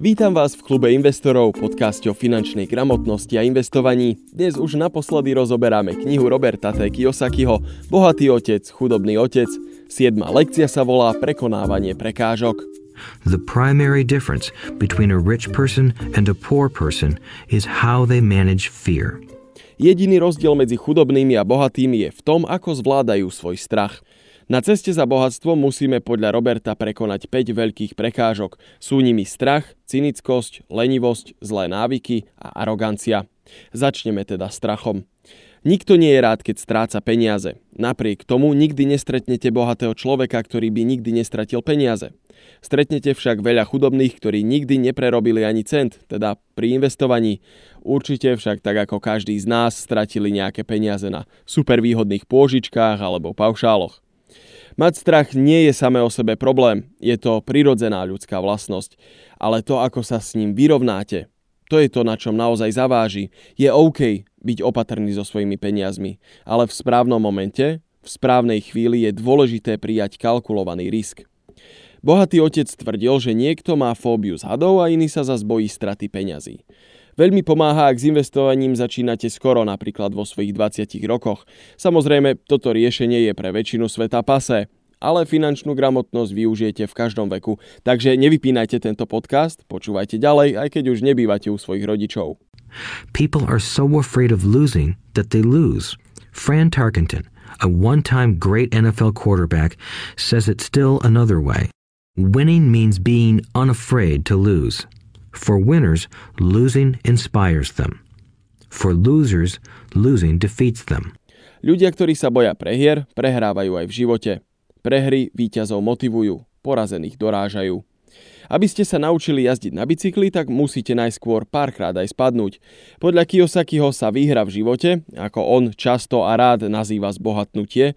Vítam vás v klube investorov, podcaste o finančnej gramotnosti a investovaní. Dnes už naposledy rozoberáme knihu Roberta T. Kiyosakiho Bohatý otec, chudobný otec. Siedma lekcia sa volá Prekonávanie prekážok. The primary difference between a rich person and a poor person is how they manage fear. Jediný rozdiel medzi chudobnými a bohatými je v tom, ako zvládajú svoj strach. Na ceste za bohatstvom musíme podľa Roberta prekonať 5 veľkých prekážok. Sú nimi strach, cynickosť, lenivosť, zlé návyky a arogancia. Začneme teda strachom. Nikto nie je rád, keď stráca peniaze. Napriek tomu nikdy nestretnete bohatého človeka, ktorý by nikdy nestratil peniaze. Stretnete však veľa chudobných, ktorí nikdy neprerobili ani cent, teda pri investovaní. Určite však tak ako každý z nás stratili nejaké peniaze na supervýhodných pôžičkách alebo paušáloch. Mať strach nie je samé o sebe problém, je to prirodzená ľudská vlastnosť, ale to, ako sa s ním vyrovnáte, to je to, na čom naozaj zaváži. Je OK byť opatrný so svojimi peniazmi, ale v správnom momente, v správnej chvíli je dôležité prijať kalkulovaný risk. Bohatý otec tvrdil, že niekto má fóbiu z hadov a iný sa zase bojí straty peňazí. Veľmi pomáha, ak s investovaním začínate skoro, napríklad vo svojich 20 rokoch. Samozrejme, toto riešenie je pre väčšinu sveta pase, ale finančnú gramotnosť využijete v každom veku. Takže nevypínajte tento podcast, počúvajte ďalej, aj keď už nebývate u svojich rodičov. People are so afraid of losing that they lose. Fran Tarkenton, a one-time great NFL quarterback, says it still another way. Winning means being unafraid to lose. For winners, losing inspires them. For losers, losing defeats them. Ľudia, ktorí sa boja prehier, prehrávajú aj v živote. Prehry víťazov motivujú, porazených dorážajú. Aby ste sa naučili jazdiť na bicykli, tak musíte najskôr párkrát aj spadnúť. Podľa Kiyosakiho sa výhra v živote, ako on často a rád nazýva zbohatnutie,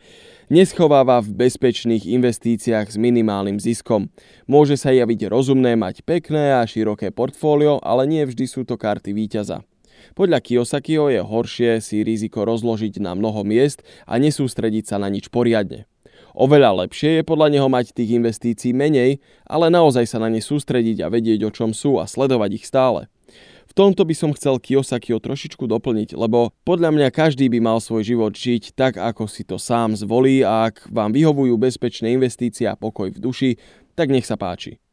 neschováva v bezpečných investíciách s minimálnym ziskom. Môže sa javiť rozumné mať pekné a široké portfólio, ale nie vždy sú to karty víťaza. Podľa Kiyosakiho je horšie si riziko rozložiť na mnoho miest a nesústrediť sa na nič poriadne. Oveľa lepšie je podľa neho mať tých investícií menej, ale naozaj sa na ne sústrediť a vedieť, o čom sú a sledovať ich stále. V tomto by som chcel Kiyosakiho trošičku doplniť, lebo podľa mňa každý by mal svoj život žiť tak, ako si to sám zvolí a ak vám vyhovujú bezpečné investície a pokoj v duši, tak nech sa páči.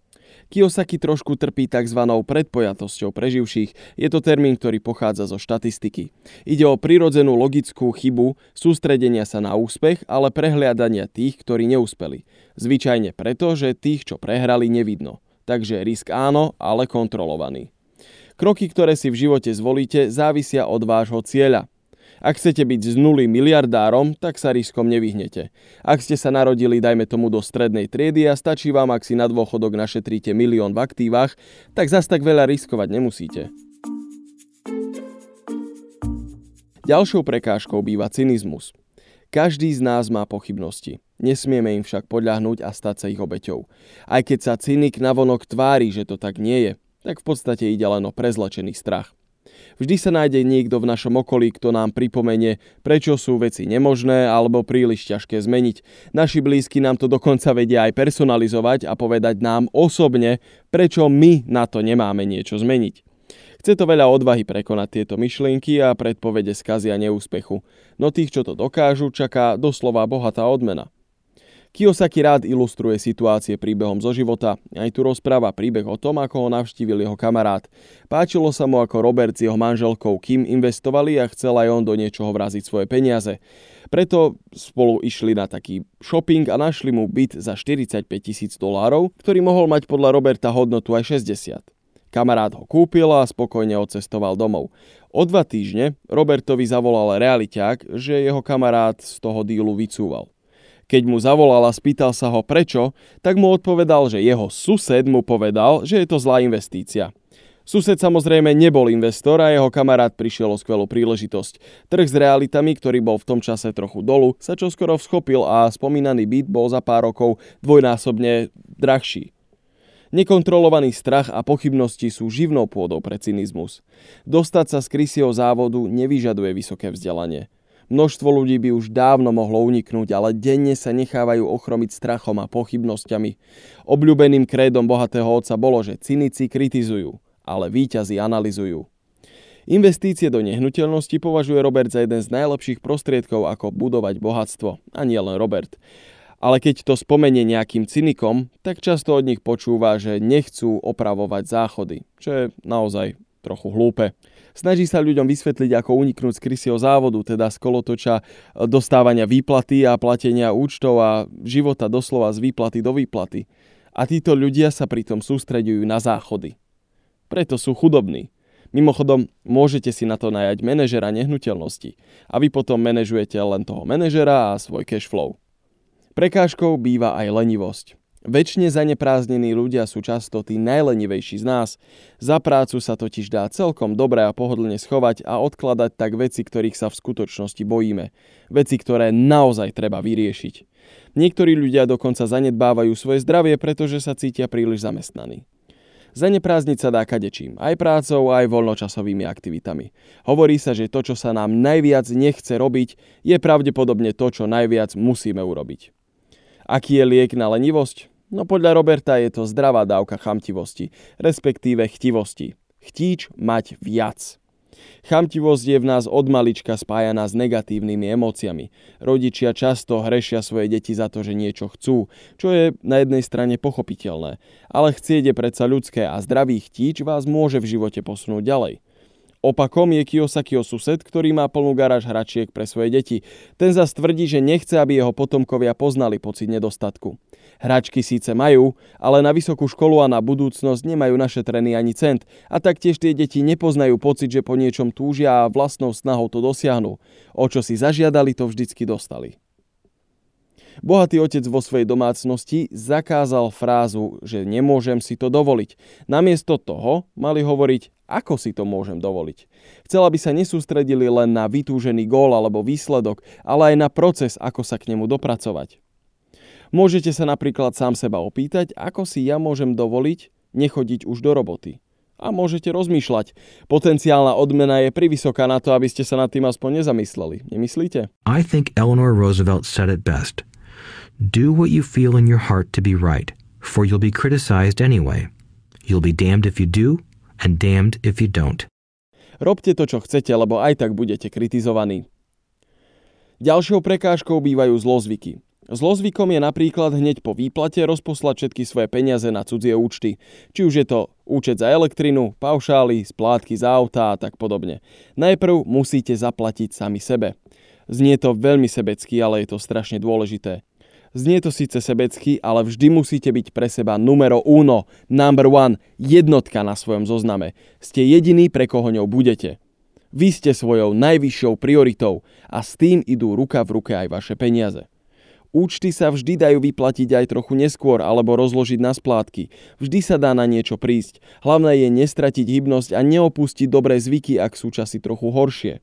Kiyosaki trošku trpí tzv. predpojatosťou preživších. Je to termín, ktorý pochádza zo štatistiky. Ide o prirodzenú logickú chybu sústredenia sa na úspech, ale prehliadania tých, ktorí neúspeli. Zvyčajne preto, že tých, čo prehrali, nevidno. Takže risk áno, ale kontrolovaný. Kroky, ktoré si v živote zvolíte, závisia od vášho cieľa. Ak chcete byť z nuly miliardárom, tak sa riskom nevyhnete. Ak ste sa narodili, dajme tomu, do strednej triedy a stačí vám, ak si na dôchodok našetríte milión v aktívach, tak zas tak veľa riskovať nemusíte. Ďalšou prekážkou býva cynizmus. Každý z nás má pochybnosti. Nesmieme im však podľahnúť a stať sa ich obeťou. Aj keď sa cynik navonok tvári, že to tak nie je, tak v podstate ide len o prezlečený strach. Vždy sa nájde niekto v našom okolí, kto nám pripomenie, prečo sú veci nemožné alebo príliš ťažké zmeniť. Naši blízky nám to dokonca vedia aj personalizovať a povedať nám osobne, prečo my na to nemáme niečo zmeniť. Chce to veľa odvahy prekonať tieto myšlienky a predpovede skazia neúspechu, no tých, čo to dokážu, čaká doslova bohatá odmena. Kiyosaki rád ilustruje situácie príbehom zo života. Aj tu rozpráva príbeh o tom, ako ho navštívil jeho kamarát. Páčilo sa mu, ako Robert s jeho manželkou Kim investovali a chcel aj on do niečoho vraziť svoje peniaze. Preto spolu išli na taký shopping a našli mu byt za 45 tisíc dolárov, ktorý mohol mať podľa Roberta hodnotu aj 60. Kamarát ho kúpil a spokojne odcestoval domov. O dva týždne Robertovi zavolal realiťák, že jeho kamarát z toho dílu vycúval. Keď mu zavolal a spýtal sa ho prečo, tak mu odpovedal, že jeho sused mu povedal, že je to zlá investícia. Sused samozrejme nebol investor a jeho kamarát prišiel o skvelú príležitosť. Trh s realitami, ktorý bol v tom čase trochu dolu, sa čoskoro vschopil a spomínaný byt bol za pár rokov dvojnásobne drahší. Nekontrolovaný strach a pochybnosti sú živnou pôdou pre cynizmus. Dostať sa z krysieho závodu nevyžaduje vysoké vzdelanie. Množstvo ľudí by už dávno mohlo uniknúť, ale denne sa nechávajú ochromiť strachom a pochybnosťami. Obľúbeným krédom bohatého otca bolo, že cynici kritizujú, ale víťazi analizujú. Investície do nehnuteľnosti považuje Robert za jeden z najlepších prostriedkov, ako budovať bohatstvo. A nie len Robert. Ale keď to spomenie nejakým cynikom, tak často od nich počúva, že nechcú opravovať záchody, čo je naozaj trochu hlúpe. Snaží sa ľuďom vysvetliť, ako uniknúť z krysieho závodu, teda z kolotoča dostávania výplaty a platenia účtov a života doslova z výplaty do výplaty. A títo ľudia sa pritom sústreďujú na záchody. Preto sú chudobní. Mimochodom, môžete si na to najať manažera nehnuteľnosti a vy potom manažujete len toho manažera a svoj cash flow. Prekážkou býva aj lenivosť. Väčšine zaneprázdnení ľudia sú často tí najlenivejší z nás. Za prácu sa totiž dá celkom dobre a pohodlne schovať a odkladať tak veci, ktorých sa v skutočnosti bojíme. Veci, ktoré naozaj treba vyriešiť. Niektorí ľudia dokonca zanedbávajú svoje zdravie, pretože sa cítia príliš zamestnaní. Zaneprázdniť sa dá kadečím, aj prácou, aj voľnočasovými aktivitami. Hovorí sa, že to, čo sa nám najviac nechce robiť, je pravdepodobne to, čo najviac musíme urobiť. Aký je liek na lenivosť? No podľa Roberta je to zdravá dávka chamtivosti, respektíve chtivosti. Chtíč mať viac. Chamtivosť je v nás od malička spájaná s negatívnymi emóciami. Rodičia často hrešia svoje deti za to, že niečo chcú, čo je na jednej strane pochopiteľné. Ale chcieť je predsa ľudské a zdravý chtíč vás môže v živote posunúť ďalej. Opakom je Kiyosakiho sused, ktorý má plnú garáž hračiek pre svoje deti. Ten zas tvrdí, že nechce, aby jeho potomkovia poznali pocit nedostatku. Hračky síce majú, ale na vysokú školu a na budúcnosť nemajú našetrený ani cent a taktiež tie deti nepoznajú pocit, že po niečom túžia a vlastnou snahou to dosiahnu. O čo si zažiadali, to vždycky dostali. Bohatý otec vo svojej domácnosti zakázal frázu, že nemôžem si to dovoliť. Namiesto toho mali hovoriť, ako si to môžem dovoliť. Chcela by sa nesústredili len na vytúžený gól alebo výsledok, ale aj na proces, ako sa k nemu dopracovať. Môžete sa napríklad sám seba opýtať, ako si ja môžem dovoliť nechodiť už do roboty. A môžete rozmýšľať. Potenciálna odmena je privysoká na to, aby ste sa nad tým aspoň nezamysleli. Nemyslíte? I think Eleanor Roosevelt said it best. Do what you feel in your heart to be right, for you'll be criticized anyway. You'll be damned if you do, and damned if you don't. Robte to, čo chcete, lebo aj tak budete kritizovaní. Ďalšou prekážkou bývajú zlozvyky. Zlozvykom je napríklad hneď po výplate rozposlať všetky svoje peniaze na cudzie účty. Či už je to účet za elektrinu, paušály, splátky za auta a tak podobne. Najprv musíte zaplatiť sami sebe. Znie to veľmi sebecky, ale je to strašne dôležité. Znie to síce sebecky, ale vždy musíte byť pre seba numero uno, number one, jednotka na svojom zozname. Ste jediný, pre koho ňou budete. Vy ste svojou najvyššou prioritou a s tým idú ruka v ruke aj vaše peniaze. Účty sa vždy dajú vyplatiť aj trochu neskôr alebo rozložiť na splátky. Vždy sa dá na niečo prísť. Hlavné je nestratiť hybnosť a neopustiť dobré zvyky, ak sú časy trochu horšie.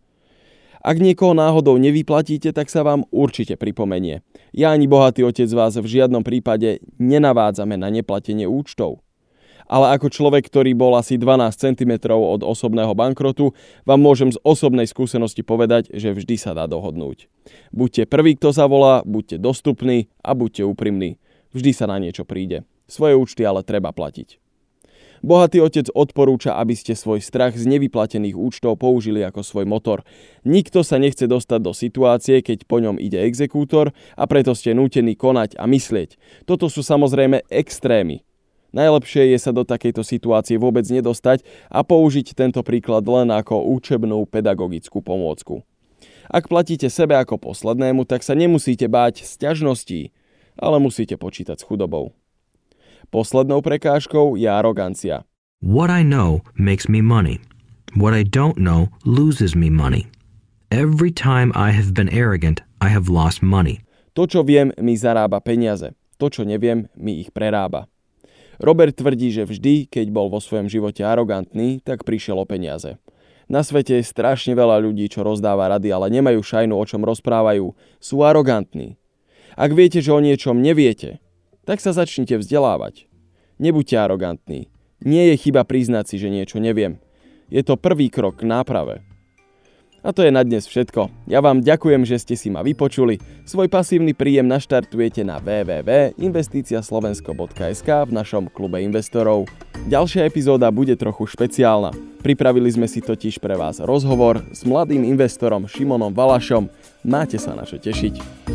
Ak niekoho náhodou nevyplatíte, tak sa vám určite pripomenie. Ja ani bohatý otec vás v žiadnom prípade nenavádzame na neplatenie účtov. Ale ako človek, ktorý bol asi 12 cm od osobného bankrotu, vám môžem z osobnej skúsenosti povedať, že vždy sa dá dohodnúť. Buďte prvý, kto zavolá, buďte dostupní a buďte úprimní. Vždy sa na niečo príde. Svoje účty ale treba platiť. Bohatý otec odporúča, aby ste svoj strach z nevyplatených účtov použili ako svoj motor. Nikto sa nechce dostať do situácie, keď po ňom ide exekútor a preto ste nútení konať a myslieť. Toto sú samozrejme extrémy. Najlepšie je sa do takejto situácie vôbec nedostať a použiť tento príklad len ako učebnú pedagogickú pomôcku. Ak platíte sebe ako poslednému, tak sa nemusíte báť sťažností, ale musíte počítať s chudobou. Poslednou prekážkou je arogancia. What I know makes me money. What I don't know loses me money. Every time I have been arrogant, I have lost money. To, čo viem, mi zarába peniaze. To, čo neviem, mi ich prerába. Robert tvrdí, že vždy, keď bol vo svojom živote arogantný, tak prišiel o peniaze. Na svete je strašne veľa ľudí, čo rozdáva rady, ale nemajú šajnu, o čom rozprávajú. Sú arogantní. Ak viete, že o niečom neviete, tak sa začnite vzdelávať. Nebuďte arogantní. Nie je chyba priznať si, že niečo neviem. Je to prvý krok k náprave. A to je na dnes všetko. Ja vám ďakujem, že ste si ma vypočuli. Svoj pasívny príjem naštartujete na www.investiciaslovensko.sk v našom klube investorov. Ďalšia epizóda bude trochu špeciálna. Pripravili sme si totiž pre vás rozhovor s mladým investorom Šimonom Valašom. Máte sa na čo tešiť.